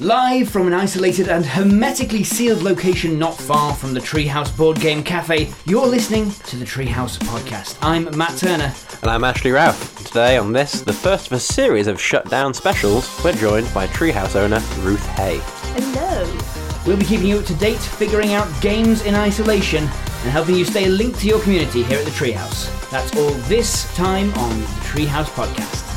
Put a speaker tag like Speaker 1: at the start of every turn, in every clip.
Speaker 1: Live from an isolated and hermetically sealed location not far from the Treehouse Board Game Cafe, you're listening to the Treehouse Podcast. I'm Matt Turner.
Speaker 2: And I'm Ashley Ralph. Today on this, the first of a series of shutdown specials, we're joined by Treehouse owner Ruth Hay.
Speaker 3: Hello.
Speaker 1: We'll be keeping you up to date, figuring out games in isolation, and helping you stay linked to your community here at the Treehouse. That's all this time on the Treehouse Podcast.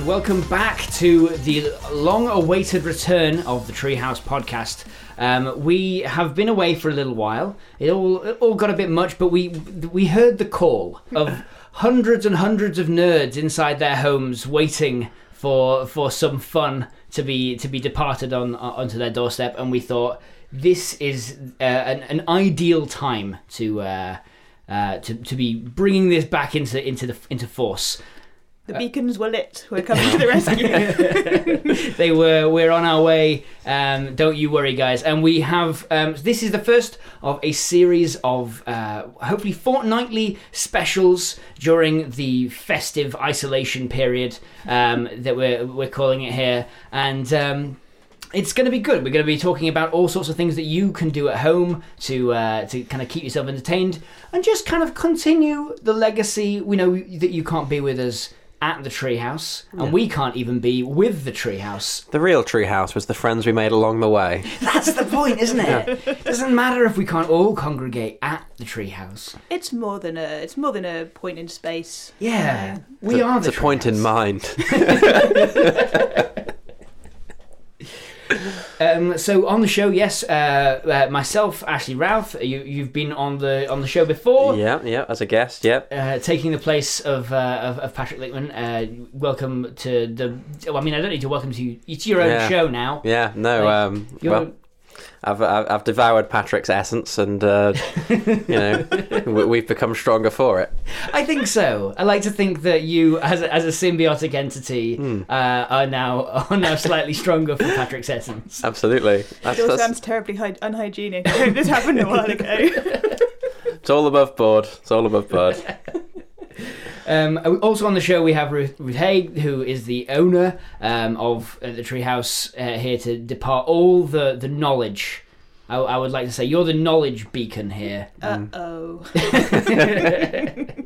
Speaker 1: And welcome back to the long-awaited return of the Treehouse podcast. Um, we have been away for a little while. It all it all got a bit much, but we we heard the call of hundreds and hundreds of nerds inside their homes, waiting for for some fun to be to be departed on onto their doorstep, and we thought this is uh, an, an ideal time to. Uh, uh, to, to be bringing this back into into the into force.
Speaker 3: The beacons were lit. We're coming to the rescue.
Speaker 1: they were. We're on our way. Um, don't you worry, guys. And we have. Um, this is the first of a series of uh, hopefully fortnightly specials during the festive isolation period um, that we're we're calling it here. And um, it's going to be good. We're going to be talking about all sorts of things that you can do at home to uh, to kind of keep yourself entertained and just kind of continue the legacy. We know that you can't be with us at the treehouse, and we can't even be with the treehouse.
Speaker 2: The real Treehouse was the friends we made along the way.
Speaker 1: That's the point, isn't it? Doesn't matter if we can't all congregate at the treehouse.
Speaker 3: it's more than a. It's more than a point in space.
Speaker 1: Yeah, we
Speaker 2: It's a-
Speaker 1: are the
Speaker 2: It's a point in mind.
Speaker 1: Um, so on the show, yes, uh, uh, myself, Ashley Ralph, you, you've been on the on the show before.
Speaker 2: yeah, yeah, as a guest, yep.
Speaker 1: uh, taking the place of, uh, of of Patrick Lickman. Uh, welcome to the. Well, I mean, I don't need to welcome to you. It's your own
Speaker 2: Yeah.
Speaker 1: show now.
Speaker 2: Yeah, no,
Speaker 1: Like,
Speaker 2: um,
Speaker 1: You're-
Speaker 2: well, I've, I've I've devoured Patrick's essence, and uh, you know, we- we've become stronger for it.
Speaker 1: I think so. I like to think that you, as a, as a symbiotic entity,
Speaker 2: Hmm.
Speaker 1: uh, are now are now slightly stronger for Patrick's essence.
Speaker 2: Absolutely,
Speaker 3: It
Speaker 2: that's,
Speaker 3: all
Speaker 2: that's
Speaker 3: sounds terribly hy- unhygienic. this happened a while ago.
Speaker 2: it's all above board. It's all above board.
Speaker 1: Um, also on the show, we have Ruth, Ruth Hay, who is the owner um, of uh, the Treehouse, uh, here to depart all the the knowledge. I, I would like to say you're the knowledge beacon here.
Speaker 3: Uh oh.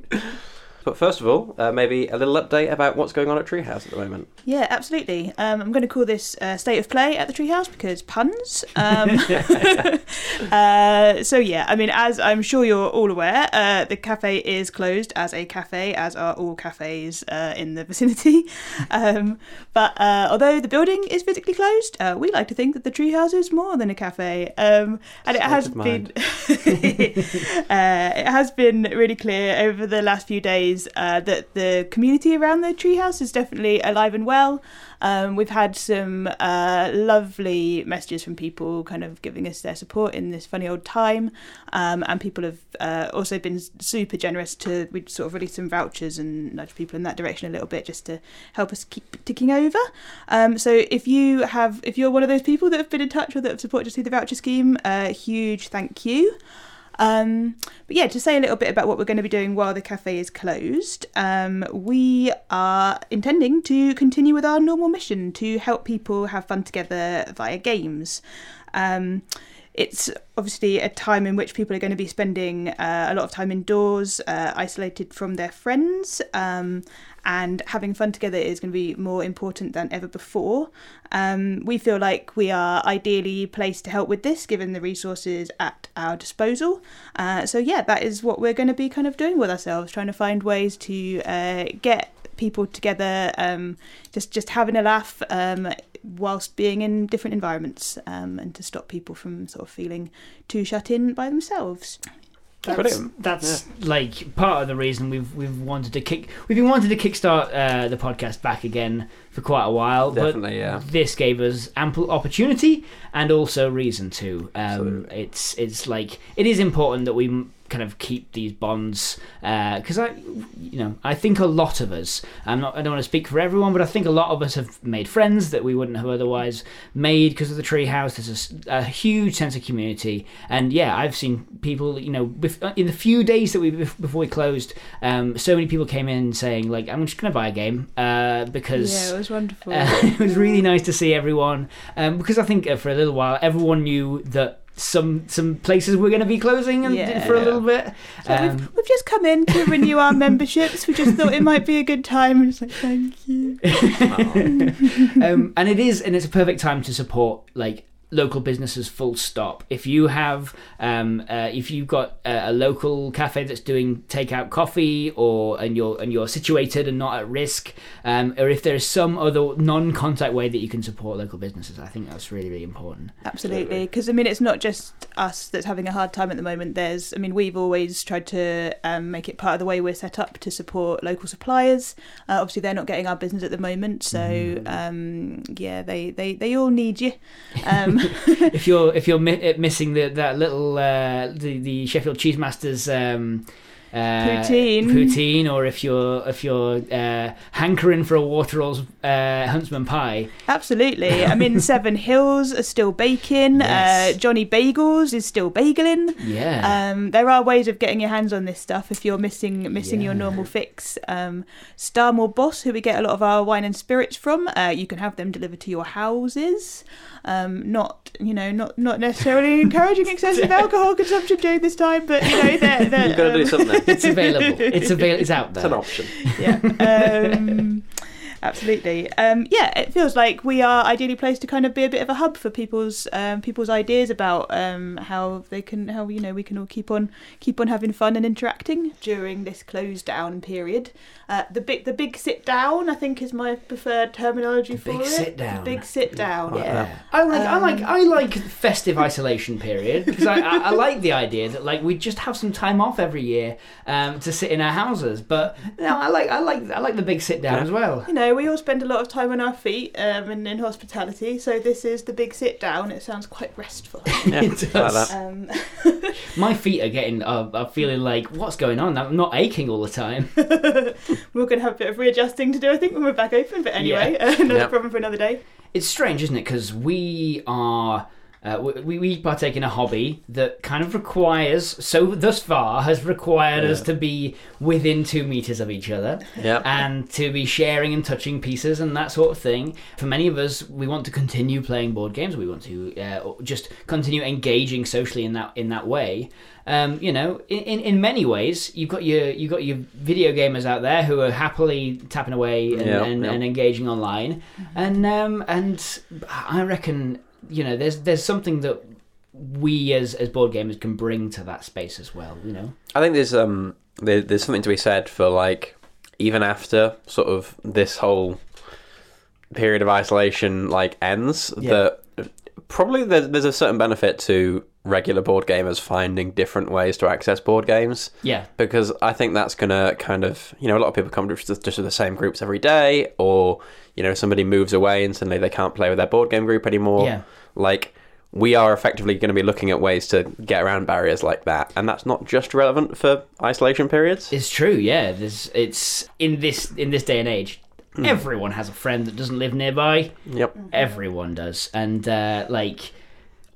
Speaker 2: But first of all, uh, maybe a little update about what's going on at Treehouse at the moment.
Speaker 3: Yeah, absolutely. Um, I'm going to call this uh, state of play at the treehouse because puns. Um, uh, so yeah, I mean, as I'm sure you're all aware, uh, the cafe is closed as a cafe, as are all cafes uh, in the vicinity. Um, but uh, although the building is physically closed, uh, we like to think that the treehouse is more than a cafe, um, and it has been. uh, it has been really clear over the last few days uh, that the community around the treehouse is definitely alive and well. Um, we've had some uh, lovely messages from people kind of giving us their support in this funny old time. Um, and people have uh, also been super generous to, we sort of release some vouchers and nudge people in that direction a little bit just to help us keep ticking over. Um, so if you have, if you're one of those people that have been in touch or that have supported us through the voucher scheme, uh, huge thank you. Um, but yeah, to say a little bit about what we're going to be doing while the cafe is closed, um, we are intending to continue with our normal mission to help people have fun together via games. Um, it's obviously a time in which people are going to be spending uh, a lot of time indoors, uh, isolated from their friends, um, and having fun together is going to be more important than ever before. Um, we feel like we are ideally placed to help with this, given the resources at our disposal. Uh, so yeah, that is what we're going to be kind of doing with ourselves, trying to find ways to uh, get people together, um, just just having a laugh um, whilst being in different environments, um, and to stop people from sort of feeling too shut in by themselves.
Speaker 1: That's,
Speaker 2: Brilliant.
Speaker 1: that's like part of the reason we've we've wanted to kick we've been wanting to kickstart uh, the podcast back again for quite a while.
Speaker 2: Definitely, yeah.
Speaker 1: but this gave us ample opportunity and also reason to. Um, it's it's like it is important that we m- kind of keep these bonds because I, you know, I think a lot of us. I'm not. I don't want to speak for everyone, but I think a lot of us have made friends that we wouldn't have otherwise made because of the treehouse. There's a huge sense of community, and yeah, I've seen people. You know, in the few days that we before we closed, um, so many people came in saying like, "I'm just going to buy a game uh, because."
Speaker 3: Yeah, it was wonderful.
Speaker 1: Uh, it was really nice to see everyone um, because I think uh, for a little while everyone knew that some some places we're going to be closing and,
Speaker 3: Yeah.
Speaker 1: for a little bit.
Speaker 3: So
Speaker 1: Um,
Speaker 3: we've, we've just come in to renew our memberships. We just thought it might be a good time. And it's like, thank you.
Speaker 1: um, and it is, and it's a perfect time to support like local businesses. Full stop. If you have, um, uh, if you've got a, a local cafe that's doing takeout coffee, or and you're and you're situated and not at risk, um, or if there's some other non-contact way that you can support local businesses, I think that's really really important.
Speaker 3: Absolutely, because I mean, it's not just us that's having a hard time at the moment. There's, I mean, we've always tried to um, make it part of the way we're set up to support local suppliers. Uh, obviously, they're not getting our business at the moment, so um, yeah, they, they, they all need you.
Speaker 1: If you're if you're mi- uh, missing the that little uh, the the Sheffield Cheese Masters um, uh,
Speaker 3: Poutine.
Speaker 1: poutine, or if you're if you're uh, hankering for a Waterall's uh, Huntsman pie,
Speaker 3: absolutely. I mean, Seven Hills are still baking.
Speaker 1: Yes.
Speaker 3: Uh, Johnny Bagels is still bageling.
Speaker 1: yeah,
Speaker 3: Um, there are ways of getting your hands on this stuff if you're missing missing your normal fix. Um, Starmore Boss, who we get a lot of our wine and spirits from, uh, you can have them delivered to your houses. Um, not you know not not necessarily encouraging excessive alcohol consumption during this time, but you know they're, they're
Speaker 2: You've got to do
Speaker 3: um,
Speaker 2: something.
Speaker 1: It's available. It's avail- It's out there.
Speaker 2: It's an option.
Speaker 3: yeah. Um, absolutely. Um, yeah, it feels like we are ideally placed to kind of be a bit of a hub for people's um, people's ideas about um, how they can how you know we can all keep on keep on having fun and interacting during this closed down period. Uh, the big the big sit down I think is my preferred terminology
Speaker 1: The
Speaker 3: for
Speaker 1: big
Speaker 3: it.
Speaker 1: sit down.
Speaker 3: The big sit down.
Speaker 2: Like
Speaker 3: yeah.
Speaker 2: that.
Speaker 1: I like I like
Speaker 3: Um,
Speaker 1: I like festive isolation period because I, I, I like the idea that like we just have some time off every year um, to sit in our houses. But no, I like I like I like the big sit down
Speaker 2: Yeah.
Speaker 1: as well.
Speaker 3: You know, we all spend a lot of time on our feet um, and in hospitality, so this is the big sit down. It sounds quite restful.
Speaker 2: Yeah,
Speaker 1: It
Speaker 2: like
Speaker 1: does.
Speaker 2: that.
Speaker 3: Um,
Speaker 1: My feet are getting uh, are feeling like what's going on? I'm not aching all the time.
Speaker 3: we're going to have a bit of readjusting to do, I think, when we're back open. But anyway, another
Speaker 2: Yeah.
Speaker 3: problem for another day.
Speaker 1: it's strange, isn't it? Because we are. Uh, we, we partake in a hobby that kind of requires, so thus far has required us to be within two meters of each other.
Speaker 2: Yeah.
Speaker 1: and to be sharing and touching pieces and that sort of thing. For many of us, we want to continue playing board games. We want to uh, just continue engaging socially in that in that way. Um, you know, in, in, in many ways, you've got your you have got your video gamers out there who are happily tapping away and,
Speaker 2: Yeah,
Speaker 1: and,
Speaker 2: yeah.
Speaker 1: and engaging online, and um, and I reckon you know there's there's something that we as as board gamers can bring to that space as well. You know,
Speaker 2: I think there's um there, there's something to be said for like even after sort of this whole period of isolation like ends
Speaker 1: Yeah.
Speaker 2: that probably there's, there's a certain benefit to regular board gamers finding different ways to access board games
Speaker 1: yeah,
Speaker 2: because I think that's going to kind of, you know, a lot of people come to just, just with the same groups every day, or, you know, somebody moves away and suddenly they can't play with their board game group anymore.
Speaker 1: Yeah.
Speaker 2: Like, we are effectively going to be looking at ways to get around barriers like that. And that's not just relevant for isolation periods.
Speaker 1: It's true, yeah. There's it's in this in this day and age. Everyone has a friend that doesn't live nearby.
Speaker 2: Yep.
Speaker 1: Everyone does, and uh, like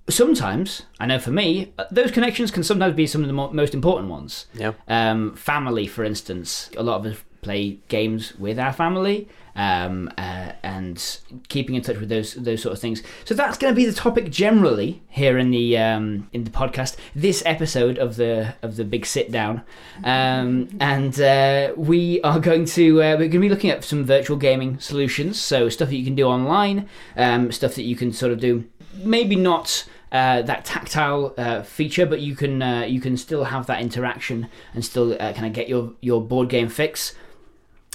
Speaker 1: sometimes I know for me, uh, those connections can sometimes be some of the mo- most important ones.
Speaker 2: Yeah.
Speaker 1: Um, family, for instance, a lot of us play games with our family, um, uh, and keeping in touch with those those sort of things. So that's going to be the topic generally here in the um, in the podcast. This episode of the of the big sit down, um, and uh, we are going to uh, we're going to be looking at some virtual gaming solutions. So stuff that you can do online, um, stuff that you can sort of do. Maybe not uh, that tactile uh, feature, but you can uh, you can still have that interaction and still uh, kind of get your your board game fix.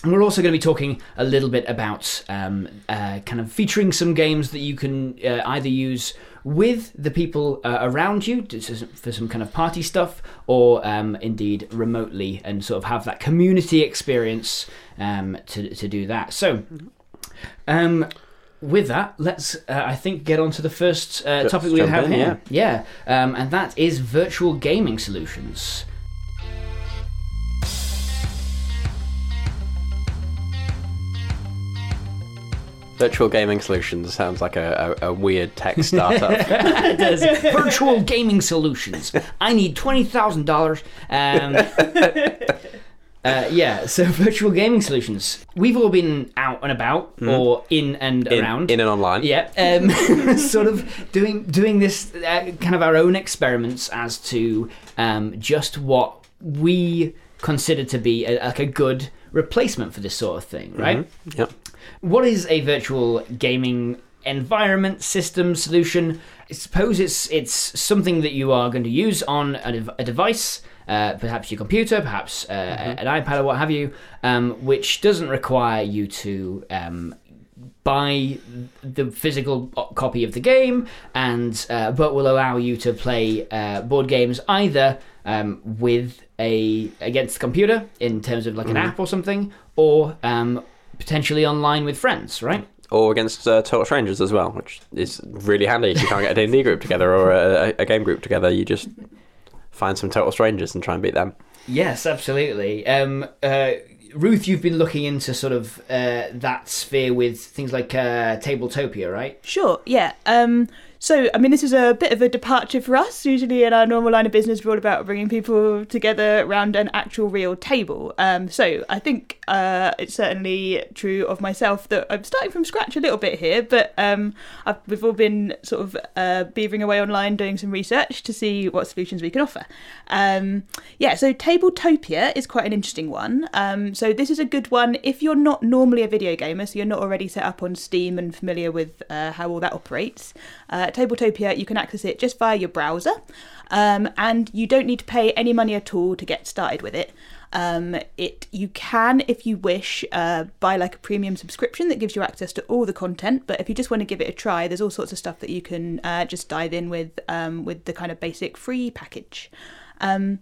Speaker 1: And we're also going to be talking a little bit about um, uh, kind of featuring some games that you can uh, either use with the people uh, around you for some kind of party stuff, or um, indeed remotely, and sort of have that community experience um, to to do that. So. Um, with that, let's uh, I think get on to the first uh, topic we have
Speaker 2: in,
Speaker 1: here. Yeah, um, and that is virtual gaming solutions.
Speaker 2: Virtual Gaming Solutions sounds like a, a, a weird tech startup.
Speaker 1: it does. Virtual gaming solutions. I need twenty thousand dollars. Um, uh, yeah, so virtual gaming solutions. We've all been out and about, or in and
Speaker 2: in,
Speaker 1: around.
Speaker 2: in and online.
Speaker 1: Yeah, um, sort of doing doing this uh, kind of our own experiments as to um, just what we consider to be a, like a good replacement for this sort of thing, right?
Speaker 2: Yep.
Speaker 1: What is a virtual gaming environment system solution? I suppose it's it's something that you are going to use on a, dev- a device, uh, perhaps your computer, perhaps uh, an iPad or what have you, um, which doesn't require you to um, buy the physical copy of the game, and uh, but will allow you to play uh, board games either um, with a against the computer in terms of like an app or something, or um, potentially online with friends, right?
Speaker 2: Or against uh, total strangers as well, which is really handy if you can't get a D&D group together or a, a game group together. You just find some total strangers and try and beat them.
Speaker 1: Yes, absolutely. Um, uh, Ruth, you've been looking into sort of uh, that sphere with things like uh, Tabletopia, right?
Speaker 3: Sure, yeah. Um, so, I mean, this is a bit of a departure for us. Usually, in our normal line of business, we're all about bringing people together around an actual real table. Um, so, I think uh, it's certainly true of myself that I'm starting from scratch a little bit here, but um, we've all been sort of uh, beavering away online doing some research to see what solutions we can offer. Um, yeah, so Tabletopia is quite an interesting one. Um, so, this is a good one if you're not normally a video gamer, so you're not already set up on Steam and familiar with uh, how all that operates. Uh, Tabletopia, you can access it just via your browser, um, and you don't need to pay any money at all to get started with it. Um, it you can, if you wish, uh, buy like a premium subscription that gives you access to all the content. But if you just want to give it a try, there's all sorts of stuff that you can uh, just dive in with um, with the kind of basic free package. Um,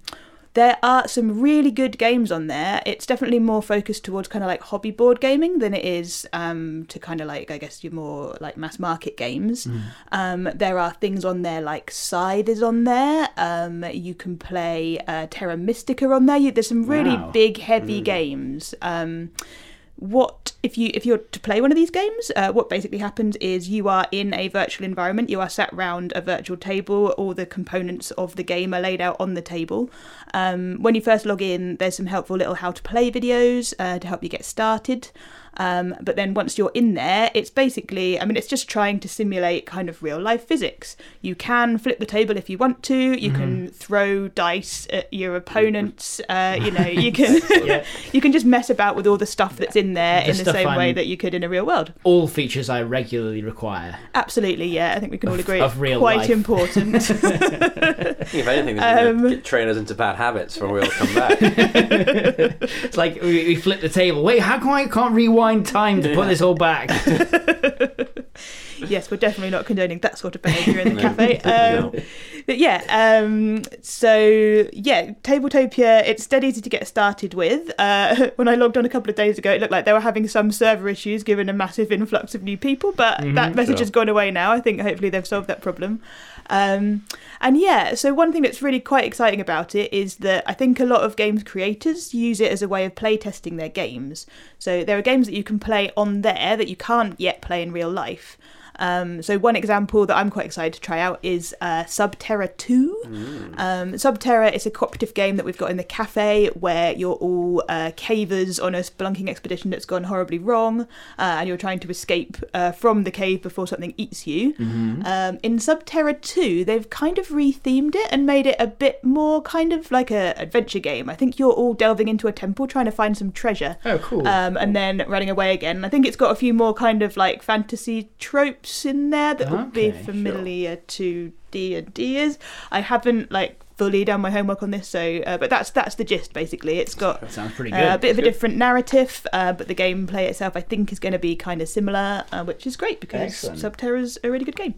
Speaker 3: there are some really good games on there. It's definitely more focused towards kind of like hobby board gaming than it is um, to kind of like, I guess, your more like mass market games. Um, there are things on there like Scythe is on there. Um, you can play uh, Terra Mystica on there. You, there's some really
Speaker 1: Wow.
Speaker 3: big, heavy games. Um, what if you if you're to play one of these games uh, what basically happens is you are in a virtual environment. You are sat round a virtual table. All the components of the game are laid out on the table. Um, when you first log in there's some helpful little how to play videos uh, to help you get started um, but then once you're in there it's basically i mean it's just trying to simulate kind of real life physics you can flip the table if you want to you can throw dice at your opponents uh, you know you can
Speaker 1: Yeah.
Speaker 3: you can just mess about with all the stuff that's in there
Speaker 1: The
Speaker 3: in the same way
Speaker 1: I'm-
Speaker 3: that you could in a real world.
Speaker 1: All features I regularly require.
Speaker 3: Absolutely, yeah. I think we can all agree
Speaker 1: of
Speaker 3: it's
Speaker 1: real
Speaker 3: quite
Speaker 1: life.
Speaker 3: important.
Speaker 2: If anything, this is
Speaker 3: Um,
Speaker 2: going get trainers into bad habits when we all come back.
Speaker 1: It's like we, we flip the table. Wait, how come I can't rewind time to put this all back?
Speaker 3: yes, we're definitely not condoning that sort of behaviour in the
Speaker 2: No,
Speaker 3: cafe. Um, but yeah, um, so yeah, Tabletopia, it's dead easy to get started with. Uh, when I logged on a couple of days ago, it looked like they were having some server issues given a massive influx of new people, but that message
Speaker 2: sure.
Speaker 3: has gone away now. I think hopefully they've solved that problem. Um, and yeah, so one thing that's really quite exciting about it is that I think a lot of games creators use it as a way of playtesting their games. So there are games that you can play on there that you can't yet play in real life. Um, so one example that I'm quite excited to try out is uh, Subterra 2. Um, Subterra is a cooperative game that we've got in the cafe where you're all uh, cavers on a spelunking expedition that's gone horribly wrong, uh, and you're trying to escape uh, from the cave before something eats you. Um, in Subterra 2, they've kind of rethemed it and made it a bit more kind of like a adventure game. I think you're all delving into a temple trying to find some treasure
Speaker 1: Oh, cool.
Speaker 3: um, and then running away again. I think it's got a few more kind of like fantasy tropes in there that will be
Speaker 1: Okay, sure.
Speaker 3: familiar to D and Ders. I haven't like fully done my homework on this, so uh, but that's that's the gist basically. It's got
Speaker 1: that sounds pretty
Speaker 3: uh, a bit of a
Speaker 2: Good.
Speaker 3: different narrative, uh, but the gameplay itself I think is going to be kind of similar, uh, which is great because
Speaker 1: Excellent.
Speaker 3: Subterra's a really good game.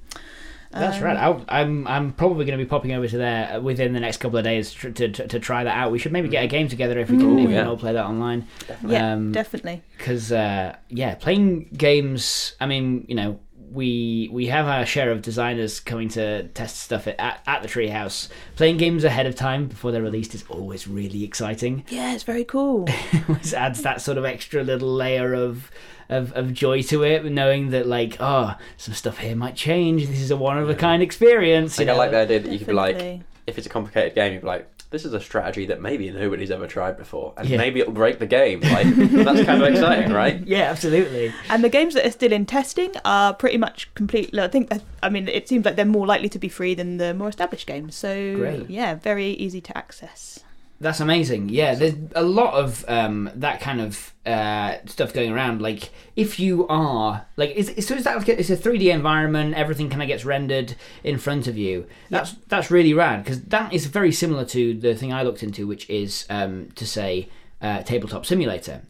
Speaker 1: That's
Speaker 3: Um,
Speaker 1: right. I'll, I'm I'm probably going to be popping over to there within the next couple of days to, to, to, to try that out. We should maybe get a game together if we can,
Speaker 2: Ooh,
Speaker 1: if we can all play that online.
Speaker 3: Yeah,
Speaker 1: Um,
Speaker 3: definitely.
Speaker 1: Because uh, yeah, playing games. I mean, you know, we we have our share of designers coming to test stuff at, at, at the Treehouse. Playing games ahead of time before they're released is always really exciting.
Speaker 3: Yeah, it's very cool.
Speaker 1: it adds that sort of extra little layer of of, of joy to it, knowing that like, oh, some stuff here might change. This is a one of a kind experience.
Speaker 2: Like,
Speaker 1: you
Speaker 2: I like the idea that you could be like, if it's a complicated game, you'd be like, this is a strategy that maybe nobody's ever tried before, and
Speaker 1: Yeah.
Speaker 2: maybe it'll break the game. Like that's kind of exciting, right?
Speaker 1: Yeah, absolutely.
Speaker 3: And the games that are still in testing are pretty much complete. I think, I mean, it seems like they're more likely to be free than the more established games. So,
Speaker 1: Great.
Speaker 3: yeah, very easy to access.
Speaker 1: That's amazing. Yeah, there's a lot of um, that kind of uh, stuff going around. Like, if you are like, is, so is that like a, it's a 3D environment? Everything kind of gets rendered in front of you. That's that's really rad because that is very similar to the thing I looked into, which is um, to say uh, tabletop simulator.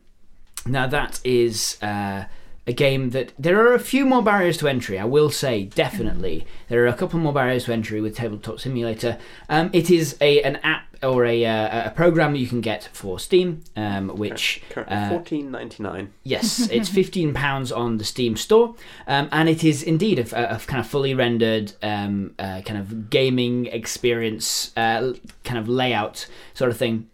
Speaker 1: Now that is uh, a game that there are a few more barriers to entry. I will say definitely there are a couple more barriers to entry with Tabletop Simulator. Um, it is a an app or a uh, a program that you can get for Steam, um, which
Speaker 2: Currently
Speaker 1: uh,
Speaker 2: fourteen ninety nine.
Speaker 1: Yes, it's fifteen pounds on the Steam store, um, and it is indeed a, a- a kind of fully rendered um, uh, kind of gaming experience, uh, kind of layout sort of thing.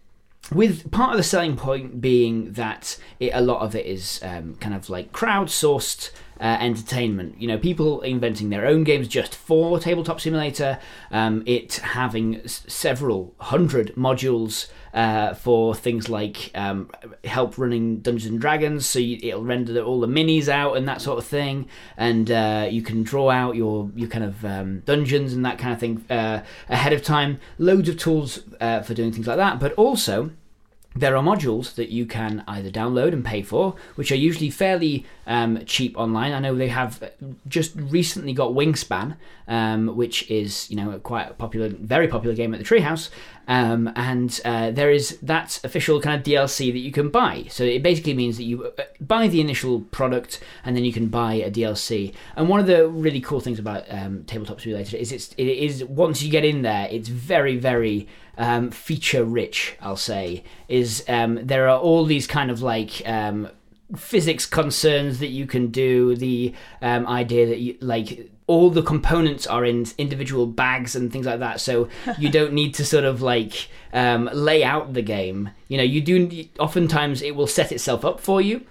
Speaker 1: With part of the selling point being that it, a lot of it is um, kind of like crowdsourced uh, entertainment. You know, people inventing their own games just for Tabletop Simulator. Um, it having s- several hundred modules uh, for things like um, help running Dungeons and Dragons, so you, it'll render all the minis out and that sort of thing, and uh, you can draw out your your kind of um, dungeons and that kind of thing uh, ahead of time. Loads of tools uh, for doing things like that, but also there are modules that you can either download and pay for, which are usually fairly um, cheap online. I know they have just recently got Wingspan, um, which is you know quite a popular, very popular game at the Treehouse, um, and uh, there is that official kind of DLC that you can buy. So it basically means that you uh, buy the initial product and then you can buy a DLC. And one of the really cool things about um, Tabletop Simulator is it's it is once you get in there, it's very very um, feature rich, I'll say, is um, there are all these kind of like um, physics concerns that you can do, the um, idea that you like all the components are in individual bags and things like that, so you don't need to sort of like um, lay out the game. You know, you do. Oftentimes, it will set itself up for you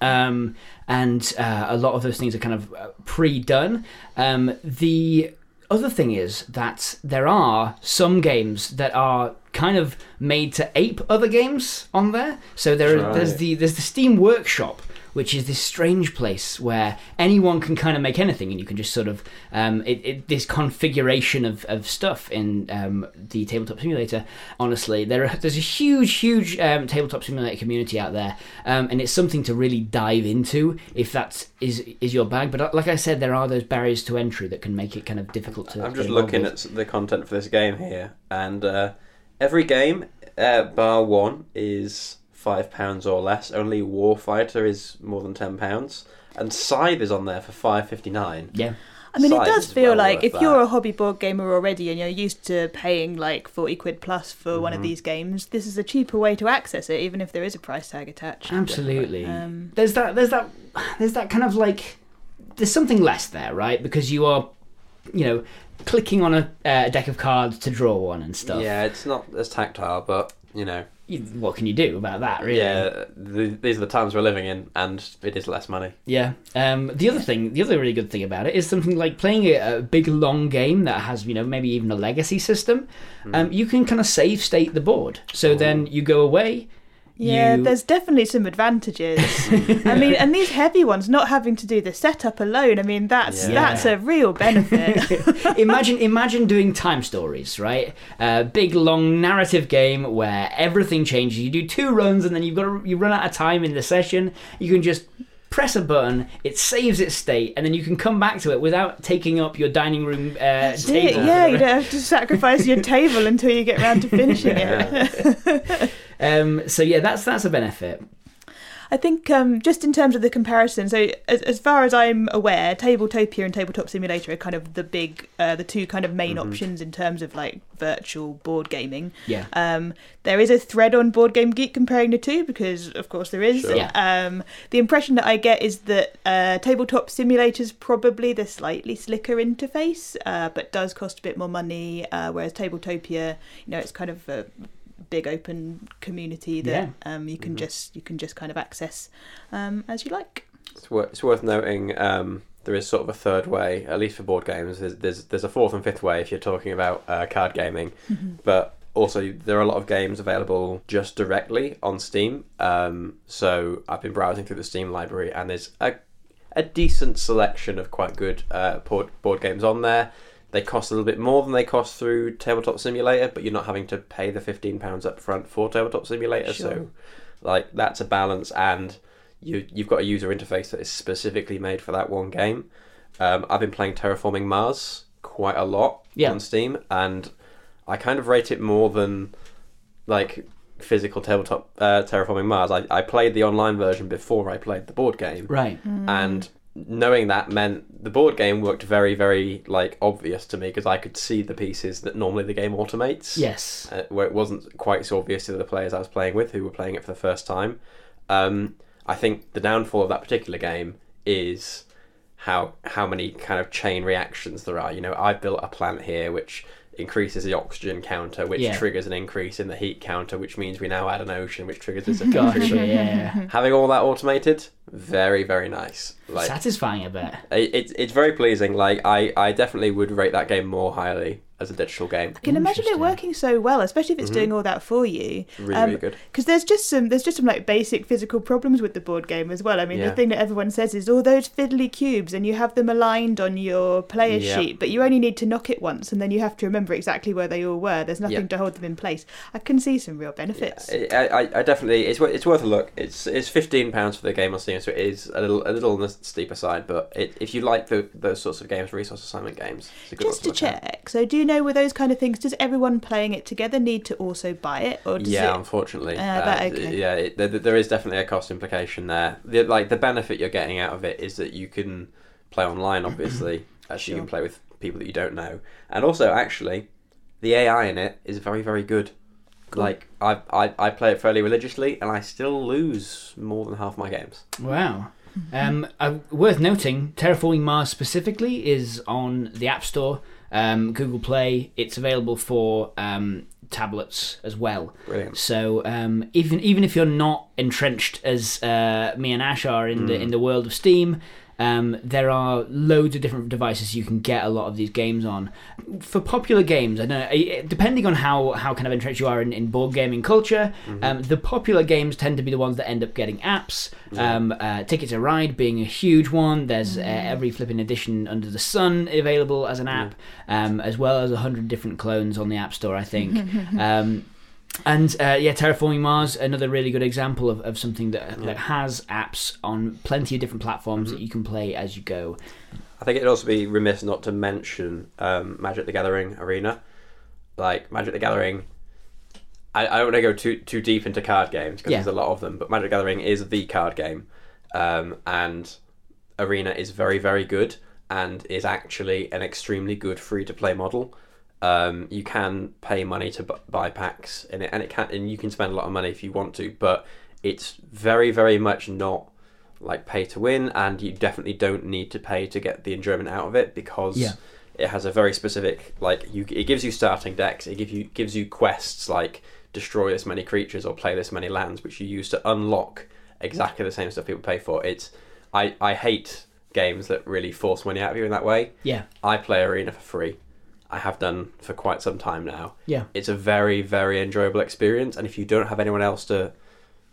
Speaker 1: um, and uh, a lot of those things are kind of uh, pre-done. Um, the other thing is that there are some games that are kind of made to ape other games on there. So there,
Speaker 2: Right.
Speaker 1: there's the there's the Steam Workshop. Which is this strange place where anyone can kind of make anything, and you can just sort of um, it, it, this configuration of, of stuff in um, the tabletop simulator. Honestly, there are, there's a huge, huge um, tabletop simulator community out there, um, and it's something to really dive into if that is is your bag. But uh, like I said, there are those barriers to entry that can make it kind of difficult to.
Speaker 2: I'm just looking
Speaker 1: with.
Speaker 2: at the content for this game here, and uh, every game, uh, bar one, is five pounds or less. Only Warfighter is more than ten pounds, and Scythe is on there for five fifty nine.
Speaker 1: Yeah,
Speaker 3: I mean, it does feel
Speaker 2: well
Speaker 3: like
Speaker 2: worth
Speaker 3: if you're a hobby board gamer already and you're used to paying like 40 quid plus for one
Speaker 2: Mm-hmm.
Speaker 3: of these games, this is a cheaper way to access it, even if there is a price tag attached.
Speaker 1: absolutely.
Speaker 3: Um,
Speaker 1: there's that. There's that. There's that kind of like. There's something less there, right? Because you are, you know, clicking on a uh, deck of cards to draw one and stuff.
Speaker 2: Yeah, it's not as tactile, but you know,
Speaker 1: You- What can you do about that, really?
Speaker 2: yeah, the, these are the times we're living in, and it is less money.
Speaker 1: Yeah. Um, the other thing, the other really good thing about it is something like playing a, a big long game that has, you know, maybe even a legacy system. Um, you can kind of save state the board. So then you go away.
Speaker 3: Yeah,
Speaker 1: you-
Speaker 3: there's definitely some advantages. I mean, and these heavy ones, not having to do the setup alone. I mean, that's
Speaker 2: Yeah.
Speaker 3: that's a real benefit.
Speaker 1: imagine imagine doing time stories, right? A big long narrative game where everything changes. You do two runs and then you've got to, you run out of time in the session. You can just press a button, it saves its state, and then you can come back to it without taking up your dining room uh,
Speaker 3: That's it,
Speaker 1: table.
Speaker 3: yeah, you don't have to sacrifice your table until you get around to finishing it.
Speaker 1: Um, so yeah, that's that's a benefit.
Speaker 3: I think um, just in terms of the comparison, so as, as far as I'm aware, Tabletopia and Tabletop Simulator are kind of the big, uh, the two kind of main
Speaker 2: Mhm.
Speaker 3: options in terms of like virtual board gaming.
Speaker 1: Yeah.
Speaker 3: Um, there is a thread on Board Game Geek comparing the two because, of course, there is.
Speaker 2: Sure.
Speaker 1: Yeah.
Speaker 3: Um, the impression that I get is that uh, Tabletop Simulator's probably the slightly slicker interface, uh, but does cost a bit more money. Uh, whereas Tabletopia, you know, it's kind of a big open community that um, you can
Speaker 2: Mhm.
Speaker 3: just you can just kind of access um, as you like.
Speaker 2: It's, wor- it's worth noting um, there is sort of a third way, at least for board games. There's there's, there's a fourth and fifth way if you're talking about uh, card gaming, but also there are a lot of games available just directly on Steam. Um, so I've been browsing through the Steam library, and there's a a decent selection of quite good uh, board board games on there. They cost a little bit more than they cost through Tabletop Simulator, but you're not having to pay the fifteen pounds up front for Tabletop Simulator.
Speaker 3: Sure.
Speaker 2: So, like that's a balance, and you you've got a user interface that is specifically made for that one game. Um, I've been playing Terraforming Mars quite a lot
Speaker 1: Yeah.
Speaker 2: on Steam, and I kind of rate it more than like physical tabletop uh, Terraforming Mars. I, I played the online version before I played the board game,
Speaker 1: Right.
Speaker 2: and knowing that meant the board game worked very very like obvious to me because I could see the pieces that normally the game automates
Speaker 1: Yes.
Speaker 2: uh, where it wasn't quite so obvious to the players I was playing with who were playing it for the first time. Um, I think the downfall of that particular game is how how many kind of chain reactions there are. You know, I've built a plant here which increases the oxygen counter, which
Speaker 1: Yeah.
Speaker 2: triggers an increase in the heat counter, which means we now add an ocean, which triggers this.
Speaker 1: Gotcha. Yeah.
Speaker 2: Having all that automated, very very nice. Like
Speaker 1: Satisfying, a bit.
Speaker 2: it, it's it's very pleasing. Like I I definitely would rate that game more highly as a digital game.
Speaker 3: I can imagine it working so well, especially if it's
Speaker 2: Mhm.
Speaker 3: doing all that for you.
Speaker 2: Really
Speaker 3: Um,
Speaker 2: really good.
Speaker 3: Because there's just some there's just some like basic physical problems with the board game as well. I mean,
Speaker 2: Yeah.
Speaker 3: the thing that everyone says is all those fiddly cubes, and you have them aligned on your player
Speaker 2: Yeah.
Speaker 3: sheet, but you only need to knock it once, and then you have to remember exactly where they all were. There's nothing
Speaker 2: Yeah.
Speaker 3: to hold them in place. I can see some real benefits.
Speaker 2: Yeah, I, I, I definitely it's it's worth a look. It's it's fifteen pounds for the game on Steam, so it is a little a little on the steeper side. But it, if you like the, those sorts of games, resource assignment games, it's a good
Speaker 3: Just to
Speaker 2: one look at.
Speaker 3: check, so do you know with those kind of things, does everyone playing it together need to also buy it, or does
Speaker 2: Yeah,
Speaker 3: it?
Speaker 2: unfortunately,
Speaker 3: Ah, that- okay.
Speaker 2: yeah, it, there, there is definitely a cost implication there. The, like the benefit you're getting out of it is that you can play online. Obviously, actually, you can play with people that you don't know, and also actually, the AI in it is very very good.
Speaker 3: Cool.
Speaker 2: Like I, I I play it fairly religiously, and I still lose more than half my games.
Speaker 1: Wow. Um, uh, worth noting, Terraforming Mars specifically is on the App Store, um, Google Play. It's available for um, tablets as well.
Speaker 2: Brilliant.
Speaker 1: So um, even even if you're not entrenched as uh, me and Ash are in the
Speaker 2: Mm.
Speaker 1: in the world of Steam, um, there are loads of different devices you can get a lot of these games on. For popular games, I don't know, depending on how, how kind of entrenched you are in, in board gaming culture,
Speaker 2: Mm-hmm.
Speaker 1: um, the popular games tend to be the ones that end up getting apps.
Speaker 2: Yeah.
Speaker 1: Um, uh, Ticket to Ride being a huge one. There's uh, every flipping edition under the sun available as an app, um, as well as a hundred different clones on the App Store, I think. and uh, yeah, Terraforming Mars, another really good example of, of something that, that has apps on plenty of different platforms that you can play as you go.
Speaker 2: I think it'd also be remiss not to mention um, Magic the Gathering Arena. Like Magic the Gathering, I, I don't want to go too too deep into card games because
Speaker 1: Yeah.
Speaker 2: there's a lot of them, but Magic the Gathering is the card game, um, and Arena is very very good and is actually an extremely good free to play model. Um, you can pay money to bu- buy packs in it, and it can and you can spend a lot of money if you want to, but it's very very much not like pay to win, and you definitely don't need to pay to get the enjoyment out of it because
Speaker 1: Yeah.
Speaker 2: it has a very specific like you. It gives you starting decks. It gives you gives you quests like destroy this many creatures or play this many lands, which you use to unlock exactly the same stuff people pay for. It's I I hate games that really force money out of you in that way.
Speaker 1: Yeah,
Speaker 2: I play Arena for free. I have done for quite some time now.
Speaker 1: yeah,
Speaker 2: It's a very very enjoyable experience, and if you don't have anyone else to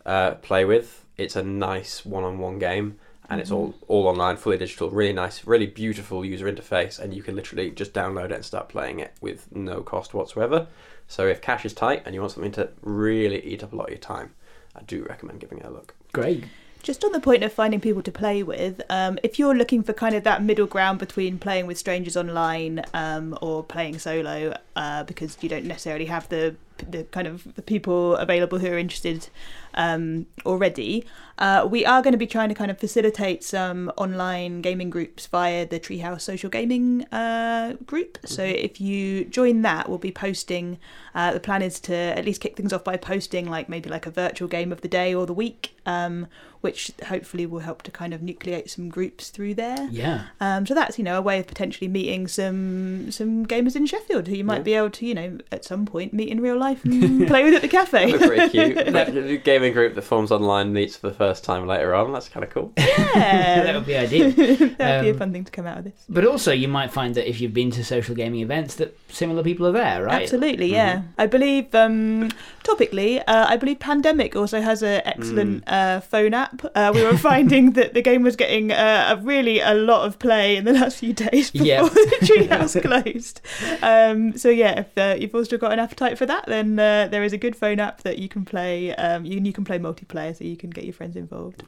Speaker 2: uh, play with, it's a nice one-on-one game, and it's all all online, fully digital, really nice, really beautiful user interface, and you can literally just download it and start playing it with no cost whatsoever. So if cash is tight and you want something to really eat up a lot of your time, I do recommend giving it a look.
Speaker 1: great.
Speaker 3: Just on the point of finding people to play with, um, if you're looking for kind of that middle ground between playing with strangers online um, or playing solo uh, because you don't necessarily have the the kind of the people available who are interested um, already. Uh, we are going to be trying to kind of facilitate some online gaming groups via the Treehouse Social Gaming uh, group. So if you join that, we'll be posting. Uh, the plan is to at least kick things off by posting like maybe like a virtual game of the day or the week, um, which hopefully will help to kind of nucleate some groups through there.
Speaker 1: Yeah.
Speaker 3: Um, so that's you know a way of potentially meeting some some gamers in Sheffield who you might. Be able to you know at some point meet in real life and play with at the cafe.
Speaker 2: Look pretty cute. The gaming group that forms online meets for the first time later on. That's kind of cool.
Speaker 3: Yeah, that
Speaker 1: would be ideal.
Speaker 3: that'd be a
Speaker 1: Um,
Speaker 3: fun thing to come out of this.
Speaker 1: But also, you might find that if you've been to social gaming events, that similar people are there, right?
Speaker 3: Absolutely, yeah. I believe, um, topically, uh, I believe Pandemic also has an excellent uh, phone app. Uh, we were finding that the game was getting uh, a really a lot of play in the last few days before
Speaker 1: Yeah.
Speaker 3: the treehouse closed. Um, so yeah, if uh, you've also got an appetite for that, then uh, there is a good phone app that you can play. Um, you, you can play multiplayer, so you can get your friends involved.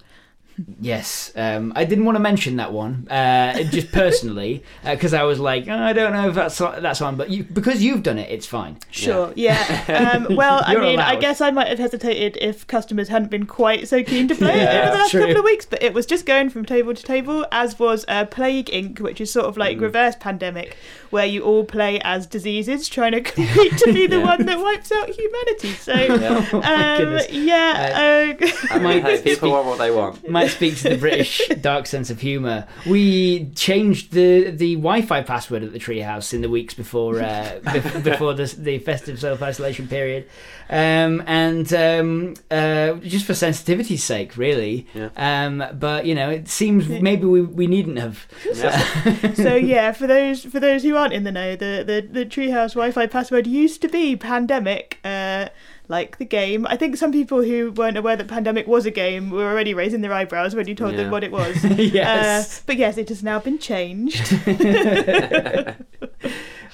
Speaker 1: Yes, um, I didn't want to mention that one, uh, just personally, because I was like, oh, I don't know if that's that's on, but you, because you've done it, it's fine.
Speaker 3: Sure. Yeah. Um, well, I
Speaker 1: You're
Speaker 3: mean, I guess I might have hesitated if customers hadn't been quite so keen to play it over the last
Speaker 1: true.
Speaker 3: couple of weeks. But it was just going from table to table, as was uh, Plague Inc., which is sort of like
Speaker 2: Mm.
Speaker 3: reverse pandemic, where you all play as diseases, trying to compete to be the
Speaker 2: Yeah.
Speaker 3: one that wipes out humanity. So.
Speaker 2: Yeah.
Speaker 1: Oh my
Speaker 3: Um, yeah, uh,
Speaker 2: I
Speaker 1: Might
Speaker 2: hey,
Speaker 1: speak-
Speaker 2: people want what they want.
Speaker 1: Might speak to the British dark sense of humour. We changed the the Wi-Fi password at the treehouse in the weeks before uh, bef- before the, the festive self isolation period, um, and um, uh, just for sensitivity's sake, really.
Speaker 2: Yeah.
Speaker 1: Um, but you know, it seems maybe we, we needn't have.
Speaker 2: Yeah.
Speaker 3: so yeah, for those for those who aren't in the know, the the, the Treehouse Wi-Fi password used to be pandemic. Uh, like the game, I think some people who weren't aware that Pandemic was a game were already raising their eyebrows when you told
Speaker 2: Yeah.
Speaker 3: them what it was.
Speaker 1: yes.
Speaker 3: Uh, but yes, it has now been changed.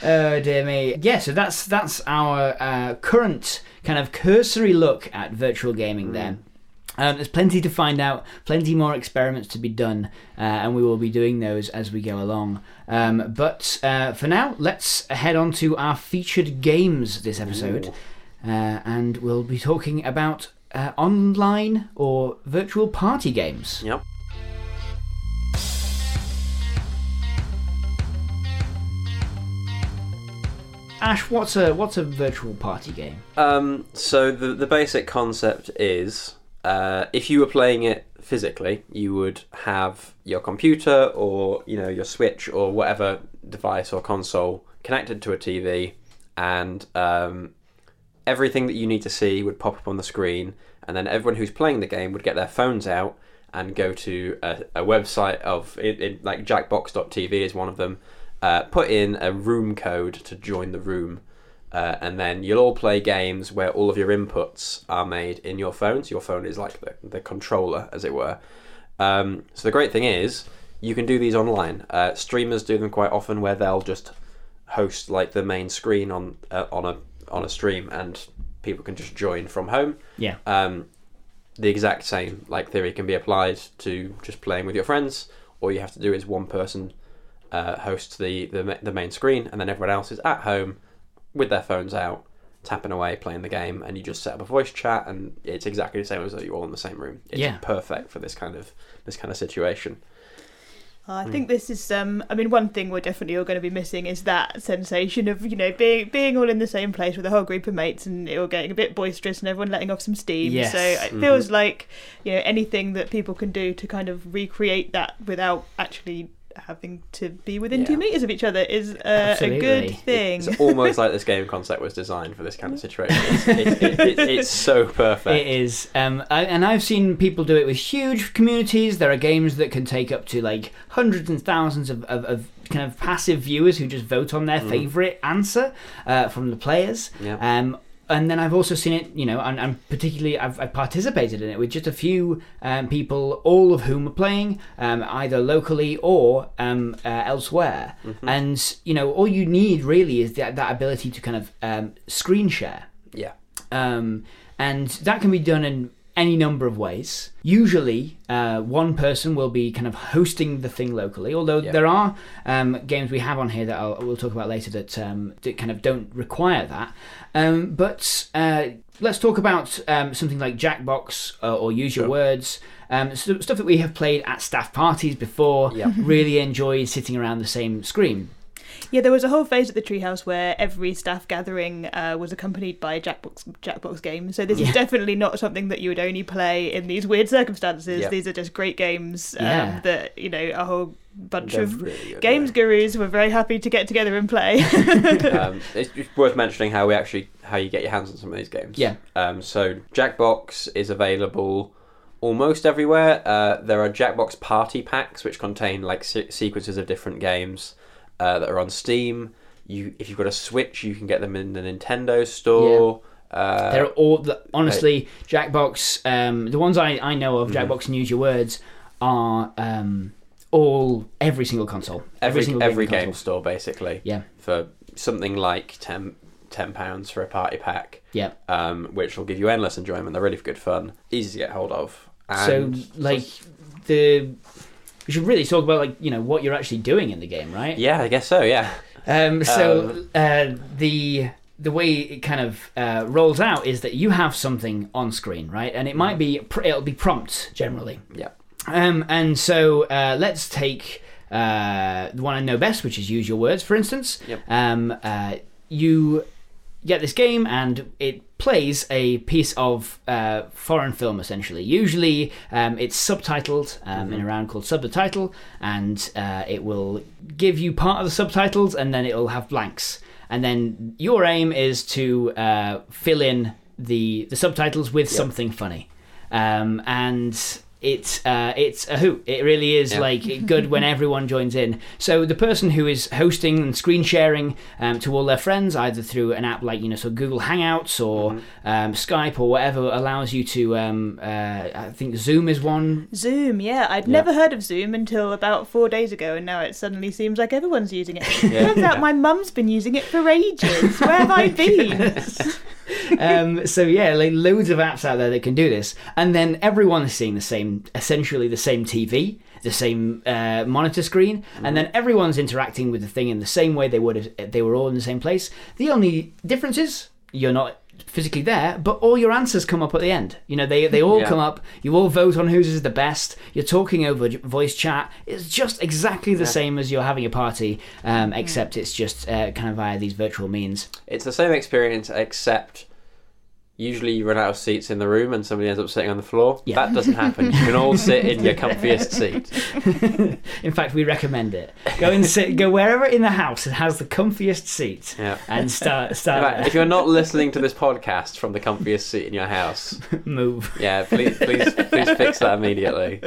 Speaker 1: Oh dear me. Yeah, so that's that's our uh, current kind of cursory look at virtual gaming. Then um, there's plenty to find out, plenty more experiments to be done, uh, and we will be doing those as we go along. Um, but uh, for now, let's head on to our featured games this episode, uh, and we'll be talking about uh, online or virtual party games.
Speaker 2: Yep.
Speaker 1: Ash, what's a what's a virtual party game?
Speaker 2: Um, so the the basic concept is, uh, if you were playing it physically, you would have your computer or you know your Switch or whatever device or console connected to a TV, and um, everything that you need to see would pop up on the screen, and then everyone who's playing the game would get their phones out and go to a, a website of it, it, like Jackbox.tv is one of them. Uh, put in a room code to join the room, uh, and then you'll all play games where all of your inputs are made in your phone. So your phone is like the, the controller, as it were. Um, so the great thing is you can do these online. Uh, streamers do them quite often, where they'll just host like the main screen on uh, on a on a stream, and people can just join from home.
Speaker 1: Yeah.
Speaker 2: Um, the exact same like theory can be applied to just playing with your friends. All you have to do is one person uh, hosts the, the the main screen, and then everyone else is at home with their phones out, tapping away, playing the game, and you just set up a voice chat, and it's exactly the same as though you're all in the same room. It's
Speaker 1: Yeah.
Speaker 2: perfect for this kind of this kind of situation.
Speaker 3: I think this is um I mean one thing we're definitely all going to be missing is that sensation of you know being being all in the same place with a whole group of mates and it all getting a bit boisterous and everyone letting off some steam.
Speaker 1: Yes.
Speaker 3: So it feels like you know anything that people can do to kind of recreate that without actually having to be within
Speaker 2: Yeah.
Speaker 3: two meters of each other is uh, a good thing.
Speaker 2: It's almost like this game concept was designed for this kind of situation. It's, it's, it, it, it's so perfect.
Speaker 1: It is, um, I, and I've seen people do it with huge communities. There are games that can take up to like hundreds and thousands of, of, of kind of passive viewers who just vote on their favorite answer uh, from the players.
Speaker 2: Yeah.
Speaker 1: Um, and then I've also seen it, you know, and, and particularly I've, I've participated in it with just a few um, people, all of whom are playing um, either locally or um, uh, elsewhere. And you know, all you need really is that, that ability to kind of um, screen share
Speaker 2: Yeah.
Speaker 1: um, and that can be done in any number of ways. Usually, uh, one person will be kind of hosting the thing locally. Although
Speaker 2: Yeah.
Speaker 1: there are um, games we have on here that I'll, we'll talk about later that, um, that kind of don't require that. Um, but uh, let's talk about um, something like Jackbox uh, or Use Your
Speaker 2: Sure.
Speaker 1: Words. Um, st- stuff that we have played at staff parties before.
Speaker 2: Yep.
Speaker 1: Really enjoyed sitting around the same screen.
Speaker 3: Yeah, there was a whole phase at the Treehouse where every staff gathering uh, was accompanied by a Jackbox Jackbox game. So this
Speaker 1: Yeah.
Speaker 3: is definitely not something that you would only play in these weird circumstances.
Speaker 2: Yeah.
Speaker 3: These are just great games um,
Speaker 1: Yeah.
Speaker 3: that you know a whole bunch
Speaker 2: They're
Speaker 3: of
Speaker 2: really good,
Speaker 3: games gurus were very happy to get together and play.
Speaker 2: um, it's just worth mentioning how we actually how you get your hands on some of these games.
Speaker 1: Yeah.
Speaker 2: Um, so Jackbox is available almost everywhere. Uh, there are Jackbox party packs which contain like se- sequences of different games uh, that are on Steam. You, if you've got a Switch, you can get them in the Nintendo store. Uh,
Speaker 1: They're all the, honestly Jackbox. Um, the ones I, I know of,
Speaker 2: Mhm.
Speaker 1: Jackbox and Use Your Words, are um, all every single console.
Speaker 2: every
Speaker 1: single
Speaker 2: every game
Speaker 1: console.
Speaker 2: store basically
Speaker 1: Yeah.
Speaker 2: for something like 10 10 pounds for a party pack
Speaker 1: Yeah.
Speaker 2: um, which will give you endless enjoyment they're really good fun easy to get hold of and
Speaker 1: so like the we should really talk about like you know what you're actually doing in the game, right?
Speaker 2: yeah i guess so yeah
Speaker 1: Um, so uh, the the way it kind of uh, rolls out is that you have something on screen, right? And it might be pr- it'll be prompt generally.
Speaker 2: Yeah.
Speaker 1: Um, and so uh, let's take uh, the one I know best, which is use your words, for instance.
Speaker 2: Yep.
Speaker 1: Um, uh, you get this game and it plays a piece of uh, foreign film essentially. Usually um, it's subtitled um, in a round called subtitle, and uh, it will give you part of the subtitles and then it'll have blanks. And then your aim is to uh, fill in the the subtitles with
Speaker 2: Yep.
Speaker 1: something funny, um, and it's uh, it's a hoot. It really is
Speaker 2: Yeah.
Speaker 1: like good when everyone joins in. So the person who is hosting and screen sharing um, to all their friends, either through an app like you know so Google Hangouts or
Speaker 2: Mm-hmm.
Speaker 1: um, Skype or whatever, allows you to. Um, uh, I think Zoom is one.
Speaker 3: Zoom, yeah, I'd
Speaker 2: Yeah.
Speaker 3: never heard of Zoom until about four days ago, and now it suddenly seems like everyone's using it.
Speaker 2: Yeah.
Speaker 3: Turns out my mum's been using it for ages. Where have I been?
Speaker 1: um, so yeah, like loads of apps out there that can do this, and then everyone is seeing the same, essentially the same TV, the same uh, monitor screen, and then everyone's interacting with the thing in the same way they would if they were all in the same place. The only difference is you're not physically there, but all your answers come up at the end. You know, they they all
Speaker 2: Yeah.
Speaker 1: come up. You all vote on whose is the best. You're talking over voice chat. It's just exactly the
Speaker 2: Yeah.
Speaker 1: same as you're having a party, um, except it's just uh, kind of via these virtual means.
Speaker 2: it's the same experience except usually you run out of seats in the room and somebody ends up sitting on the floor
Speaker 1: Yeah.
Speaker 2: that doesn't happen you can all sit in your comfiest seat
Speaker 1: In fact, we recommend it. Go and sit. Go wherever in the house it has the comfiest seat,
Speaker 2: yeah
Speaker 1: and start start
Speaker 2: fact, if you're not listening to this podcast from the comfiest seat in your house,
Speaker 1: move.
Speaker 2: yeah, please, please, please fix that immediately.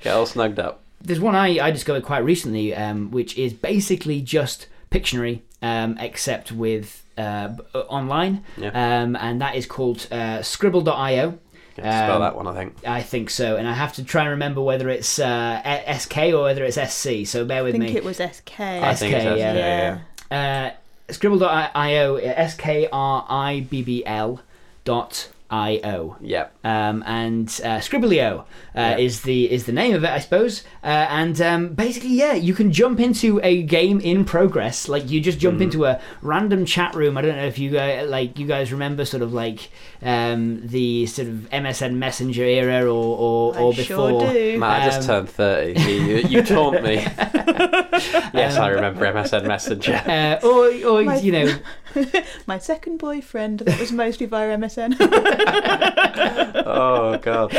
Speaker 2: Get all snugged up.
Speaker 1: There's one I, I discovered quite recently, um, which is basically just Pictionary, um, except with uh, uh, online,
Speaker 2: Yeah.
Speaker 1: um, and that is called uh, Skribbl.io.
Speaker 2: Yeah, spell
Speaker 1: Um,
Speaker 2: that one, I think.
Speaker 1: I think so, and I have to try and remember whether it's uh, SK or whether it's SC. So bear with me.
Speaker 3: I think
Speaker 1: me.
Speaker 3: it was SK.
Speaker 2: I think it's
Speaker 1: SK,
Speaker 2: SK,
Speaker 1: yeah.
Speaker 2: yeah.
Speaker 1: Uh, Skribbl.io, S K R I B B L dot I O.
Speaker 2: Yeah.
Speaker 1: Um, and uh, Scribblio uh,
Speaker 2: Yeah.
Speaker 1: is the is the name of it, I suppose. Uh, and um, basically, yeah, you can jump into a game in progress. Like you just jump
Speaker 2: Mhm.
Speaker 1: into a random chat room. I don't know if you guys like you guys remember sort of like um, the sort of MSN Messenger era or or,
Speaker 3: I
Speaker 1: or
Speaker 3: sure
Speaker 1: before.
Speaker 3: do.
Speaker 2: Matt, I just
Speaker 1: Um,
Speaker 2: turned 30. You, you, you taunt me. yes, I remember MSN Messenger.
Speaker 1: Uh, or or
Speaker 3: My-
Speaker 1: you know
Speaker 3: My second boyfriend, that was mostly via MSN.
Speaker 2: Oh, God.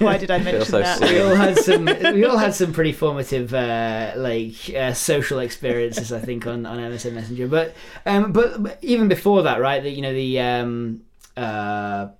Speaker 3: Why did I mention
Speaker 2: so
Speaker 3: that?
Speaker 2: silly.
Speaker 1: we all had some we all had some pretty formative uh, like uh, social experiences I think on, on MSN Messenger but um but, but even before that right the, you know the um uh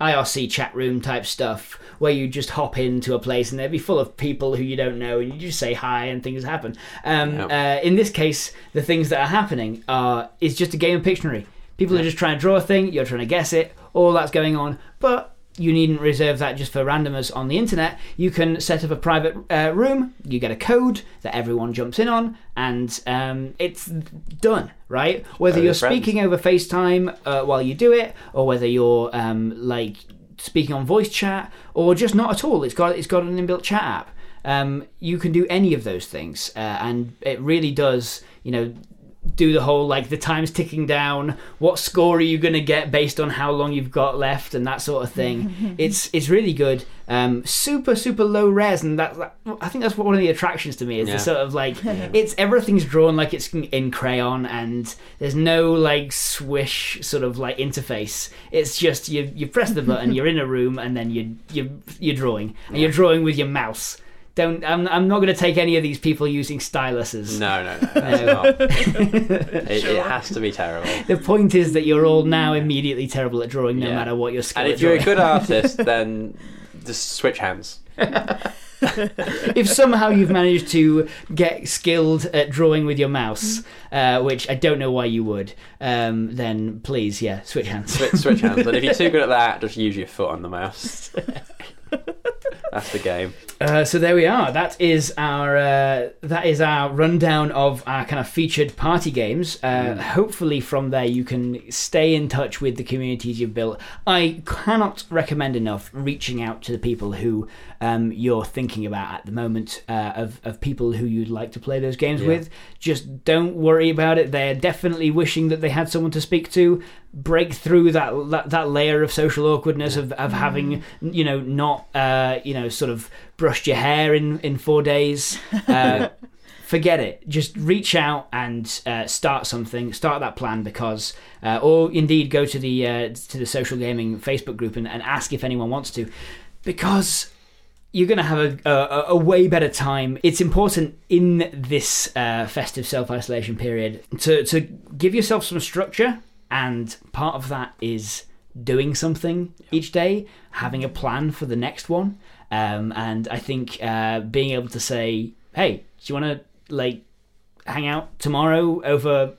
Speaker 1: IRC chat room type stuff where you just hop into a place and they'd be full of people who you don't know and you just say hi and things happen. Um, uh, in this case, the things that are happening are is just a game of Pictionary. People are just trying to draw a thing, you're trying to guess it, all that's going on, but you needn't reserve that just for randomers on the internet. You can set up a private uh, room. You get a code that everyone jumps in on, and um, it's done. Right? Whether you're
Speaker 2: friends.
Speaker 1: speaking over FaceTime uh, while you do it, or whether you're um, like speaking on voice chat, or just not at all. It's got it's got an inbuilt chat app. Um, you can do any of those things, uh, and it really does. You know, do the whole like the time's ticking down. What score are you going to get based on how long you've got left and that sort of thing. it's it's really good. Um, super super low res, and that, that I think that's one of the attractions to me is
Speaker 2: Yeah.
Speaker 1: the sort of like it's everything's drawn like it's in crayon, and there's no like swish sort of like interface. It's just you you press the button, you're in a room, and then you you you're drawing, and you're drawing with your mouse. Don't I'm I'm not going to take any of these people using styluses.
Speaker 2: No, no, no. That's not. It, it has to be terrible.
Speaker 1: The point is that you're all now immediately terrible at drawing, no
Speaker 2: Yeah.
Speaker 1: matter what your skill. Is.
Speaker 2: And
Speaker 1: at
Speaker 2: if you're a
Speaker 1: drawing.
Speaker 2: good artist, then just switch hands.
Speaker 1: if somehow you've managed to get skilled at drawing with your mouse, uh, which I don't know why you would, um, then please, yeah, switch hands.
Speaker 2: Switch, switch hands. And if you're too good at that, just use your foot on the mouse. That's the game.
Speaker 1: Uh, so there we are. That is our uh, that is our rundown of our kind of featured party games. Uh, Hopefully, from there you can stay in touch with the communities you've built. I cannot recommend enough reaching out to the people who um, you're thinking about at the moment uh, of of people who you'd like to play those games
Speaker 2: Yeah.
Speaker 1: with. Just don't worry about it. They're definitely wishing that they had someone to speak to. Break through that that, that layer of social awkwardness of, of having you know not uh, you know sort of brushed your hair in in four days. Uh, forget it. Just reach out and uh, start something. Start that plan because, uh, or indeed go to the uh, to the social gaming Facebook group and, and ask if anyone wants to, because you're going to have a, a, a way better time. It's important in this uh, festive self isolation period to, to give yourself some structure, and part of that is doing something each day, having a plan for the next one. Um, and I think uh, being able to say, hey, do you want to like hang out tomorrow over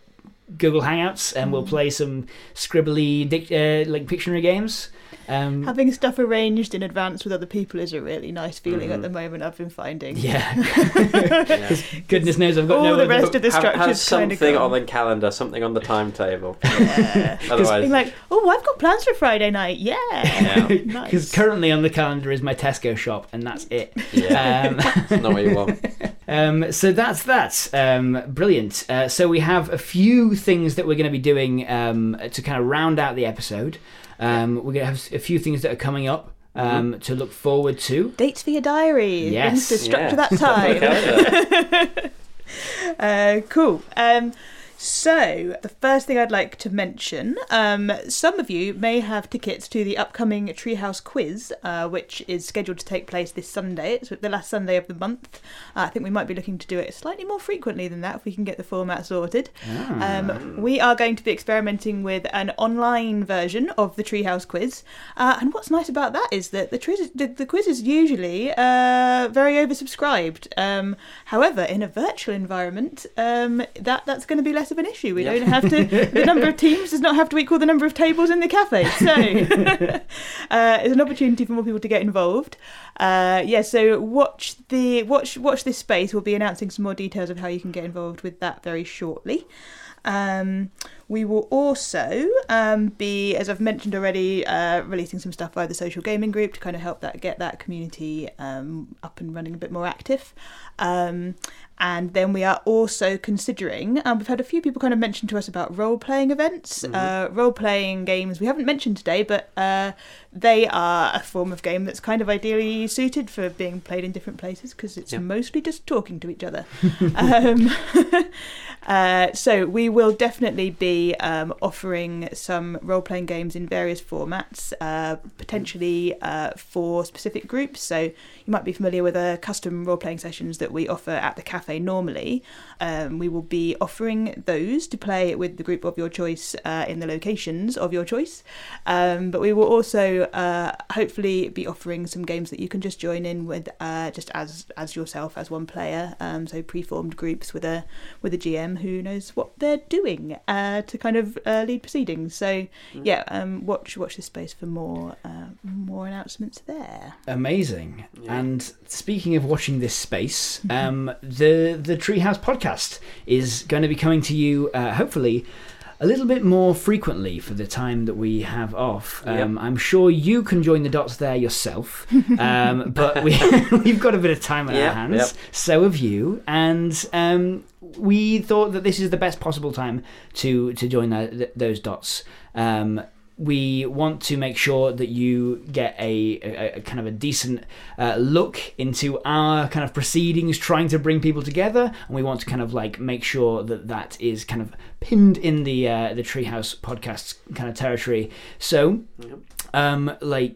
Speaker 1: Google Hangouts and we'll play some scribbly dic- uh, like Pictionary games? Um,
Speaker 3: Having stuff arranged in advance with other people is a really nice feeling at
Speaker 2: Mhm.
Speaker 3: the moment. I've been finding.
Speaker 1: yeah.
Speaker 2: Yeah.
Speaker 1: Goodness knows I've got
Speaker 3: All
Speaker 1: no
Speaker 3: the
Speaker 1: other-
Speaker 3: rest of the
Speaker 2: have, have something
Speaker 3: of
Speaker 2: on the calendar, something on the timetable.
Speaker 3: Yeah.
Speaker 2: Otherwise,
Speaker 3: Being like, oh, I've got plans for Friday night. Yeah.
Speaker 2: Yeah.
Speaker 1: Because
Speaker 3: nice.
Speaker 1: currently on the calendar is my Tesco shop, and that's it.
Speaker 2: yeah,
Speaker 1: Um,
Speaker 2: it's not what you want.
Speaker 1: um, so that's that. Um, brilliant. Uh, so we have a few things that we're going to be doing um, to kind of round out the episode. Um, we're going to have a few things that are coming up um, to look forward to.
Speaker 3: Dates for your diary.
Speaker 1: Yes.
Speaker 3: To structure
Speaker 2: Yeah.
Speaker 3: that time. Uh, cool. Um, so, the first thing I'd like to mention um, some of you may have tickets to the upcoming Treehouse quiz, uh, which is scheduled to take place this Sunday. It's the last Sunday of the month. Uh, I think we might be looking to do it slightly more frequently than that if we can get the format sorted.
Speaker 1: Ah.
Speaker 3: Um, we are going to be experimenting with an online version of the Treehouse quiz, uh, and what's nice about that is that the, tri- the, the quiz is usually uh, very oversubscribed. Um, however, in a virtual environment, um, that that's going to be less of an issue. We
Speaker 2: Yeah.
Speaker 3: don't have to. the number of teams does not have to equal the number of tables in the cafe. So uh, it's an opportunity for more people to get involved. Uh, yeah, so watch the watch watch this space. We'll be announcing some more details of how you can get involved with that very shortly. Um, we will also um, be, as I've mentioned already, uh, releasing some stuff via the social gaming group to kind of help that get that community um, up and running a bit more active. Um, and then we are also considering, um, we've had a few people kind of mention to us about role playing events, uh, role playing games we haven't mentioned today, but uh, they are a form of game that's kind of ideally suited for being played in different places because it's
Speaker 2: Yeah.
Speaker 3: mostly just talking to each other. um, uh, so we will definitely be um, offering some role-playing games in various formats, uh, potentially uh, for specific groups. So you might be familiar with the custom role-playing sessions that we offer at the cafe cafe normally, um, we will be offering those to play with the group of your choice uh, in the locations of your choice. Um, but we will also uh, hopefully be offering some games that you can just join in with, uh, just as as yourself as one player. Um, so preformed groups with a with a GM who knows what they're doing uh, to kind of uh, lead proceedings. So yeah, um, watch watch this space for more uh, more announcements there.
Speaker 1: Amazing.
Speaker 2: Yeah.
Speaker 1: And speaking of watching this space, um, the the Treehouse podcast is going to be coming to you uh, hopefully a little bit more frequently for the time that we have off. Um,
Speaker 2: Yep.
Speaker 1: I'm sure you can join the dots there yourself, um, but we we've got a bit of time on
Speaker 2: Yep,
Speaker 1: our hands.
Speaker 2: yep.
Speaker 1: So have you, and um, we thought that this is the best possible time to to join that, those dots. We want to make sure that you get a, a, a kind of a decent uh, look into our kind of proceedings trying to bring people together. And we want to kind of like make sure that that is kind of pinned in the uh, the treehouse podcast kind of territory. So um like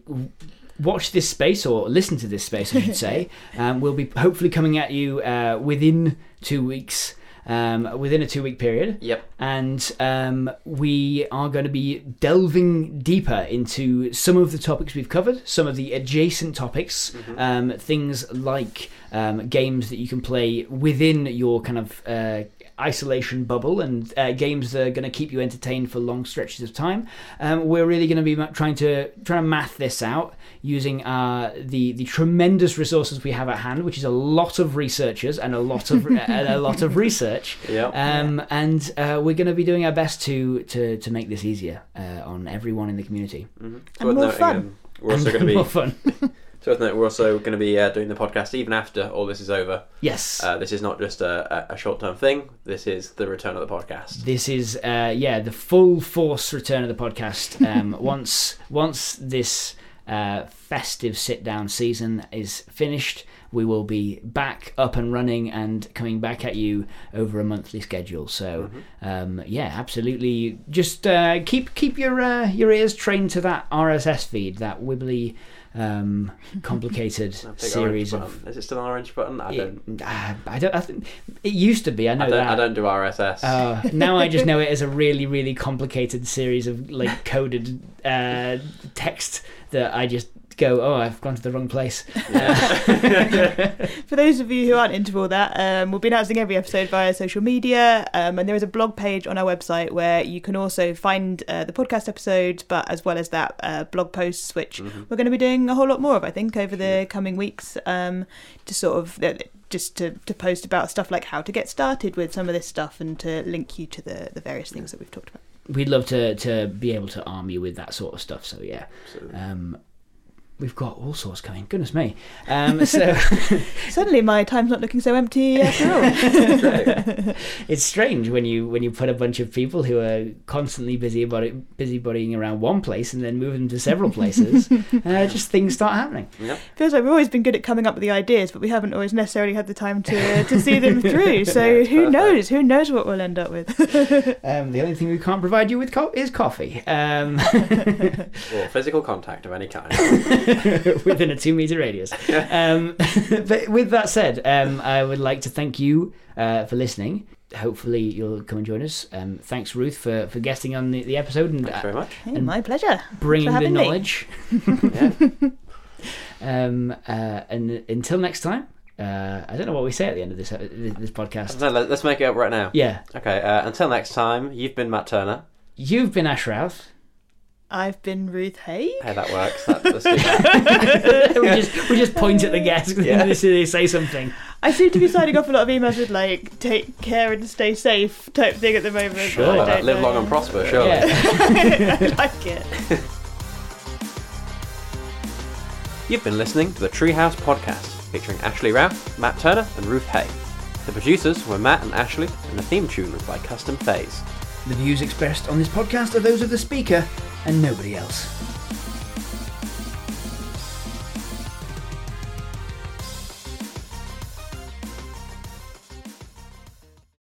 Speaker 1: watch this space or listen to this space i should say. Um, we'll be hopefully coming at you uh, within two weeks um, within a two week period
Speaker 2: Yep.
Speaker 1: and um, we are going to be delving deeper into some of the topics we've covered, some of the adjacent topics, um, things like um, games that you can play within your kind of uh, isolation bubble, and uh, games that are going to keep you entertained for long stretches of time. Um, we're really going to be trying to trying to math this out using uh, the the tremendous resources we have at hand, which is a lot of researchers and a lot of and a lot of research.
Speaker 2: Yep.
Speaker 1: Um, and uh, we're going to be doing our best to to, to make this easier uh, on everyone in the community.
Speaker 2: Mm-hmm.
Speaker 3: And more fun.
Speaker 2: um, we're also going to be
Speaker 1: more fun.
Speaker 2: So we're also going to be uh, doing the podcast even after all this is over.
Speaker 1: yes.
Speaker 2: Uh, this is not just a, a, a short-term thing. This is the return of the podcast.
Speaker 1: this is uh, yeah the full force return of the podcast. Um, once once this uh, festive sit down season is finished, we will be back up and running and coming back at you over a monthly schedule. So um, yeah, absolutely. Just uh, keep keep your uh, your ears trained to that RSS feed, that wibbly, um, complicated series of.
Speaker 2: Is it still an orange button? I don't.
Speaker 1: Uh, I don't. I think it used to be. I know
Speaker 2: I don't,
Speaker 1: that.
Speaker 2: I don't do RSS.
Speaker 1: Uh, now I just know it as a really, really complicated series of like coded uh, text that I just go, oh, I've gone to the wrong place.
Speaker 3: For those of you who aren't into all that, um, we'll be announcing every episode via social media, um, and there is a blog page on our website where you can also find uh, the podcast episodes, but as well as that, uh, blog posts, which
Speaker 2: Mhm.
Speaker 3: we're going to be doing a whole lot more of, I think, over the coming weeks, um, to sort of uh, just to, to post about stuff like how to get started with some of this stuff and to link you to the, the various things that we've talked about.
Speaker 1: We'd love to, to be able to arm you with that sort of stuff. So, yeah.
Speaker 2: Absolutely.
Speaker 1: We've got all sorts coming. Goodness me. Um, so
Speaker 3: Suddenly, my time's not looking so empty after all.
Speaker 1: it's strange when you when you put a bunch of people who are constantly busy about it, busybodying around one place and then move them to several places. uh, just things start happening.
Speaker 2: Yep.
Speaker 3: feels like we've always been good at coming up with the ideas, but we haven't always necessarily had the time to to see them through. So
Speaker 2: Yeah,
Speaker 3: who
Speaker 2: perfect.
Speaker 3: knows? Who knows what we'll end up with?
Speaker 1: Um, the only thing we can't provide you with co- is coffee. Um,
Speaker 2: Or physical contact of any kind.
Speaker 1: within a two meter radius. Um, but with that said, um, I would like to thank you uh, for listening. Hopefully, you'll come and join us. Um, thanks, Ruth, for, for guesting on the, the episode and
Speaker 2: Thanks
Speaker 1: uh,
Speaker 2: very much.
Speaker 3: Hey,
Speaker 1: And-
Speaker 3: my pleasure.
Speaker 1: bringing the knowledge.
Speaker 2: Yeah.
Speaker 1: Um, uh, and until next time, uh, I don't know what we say at the end of this uh, this podcast.
Speaker 2: No, let- let's make it up right now.
Speaker 1: Yeah,
Speaker 2: Okay. Uh, until next time, you've been Matt Turner.
Speaker 1: you've been Ash Routh.
Speaker 3: I've been Ruth Hay.
Speaker 2: Hey, that works. That, let's do that.
Speaker 1: we just we just point at the guest and
Speaker 2: Yeah.
Speaker 1: they say- something.
Speaker 3: I seem to be signing off a lot of emails with like "take care and stay safe" type thing at the moment.
Speaker 1: Sure.
Speaker 3: I don't
Speaker 2: live
Speaker 3: know.
Speaker 2: long and prosper. Surely.
Speaker 1: Yeah.
Speaker 3: I like it.
Speaker 2: You've been listening to the Treehouse Podcast, featuring Ashley Routh, Matt Turner, and Ruth Hay. The producers were Matt and Ashley, and the theme tune was by Custom Phase.
Speaker 1: The views expressed on this podcast are those of the speaker and nobody else.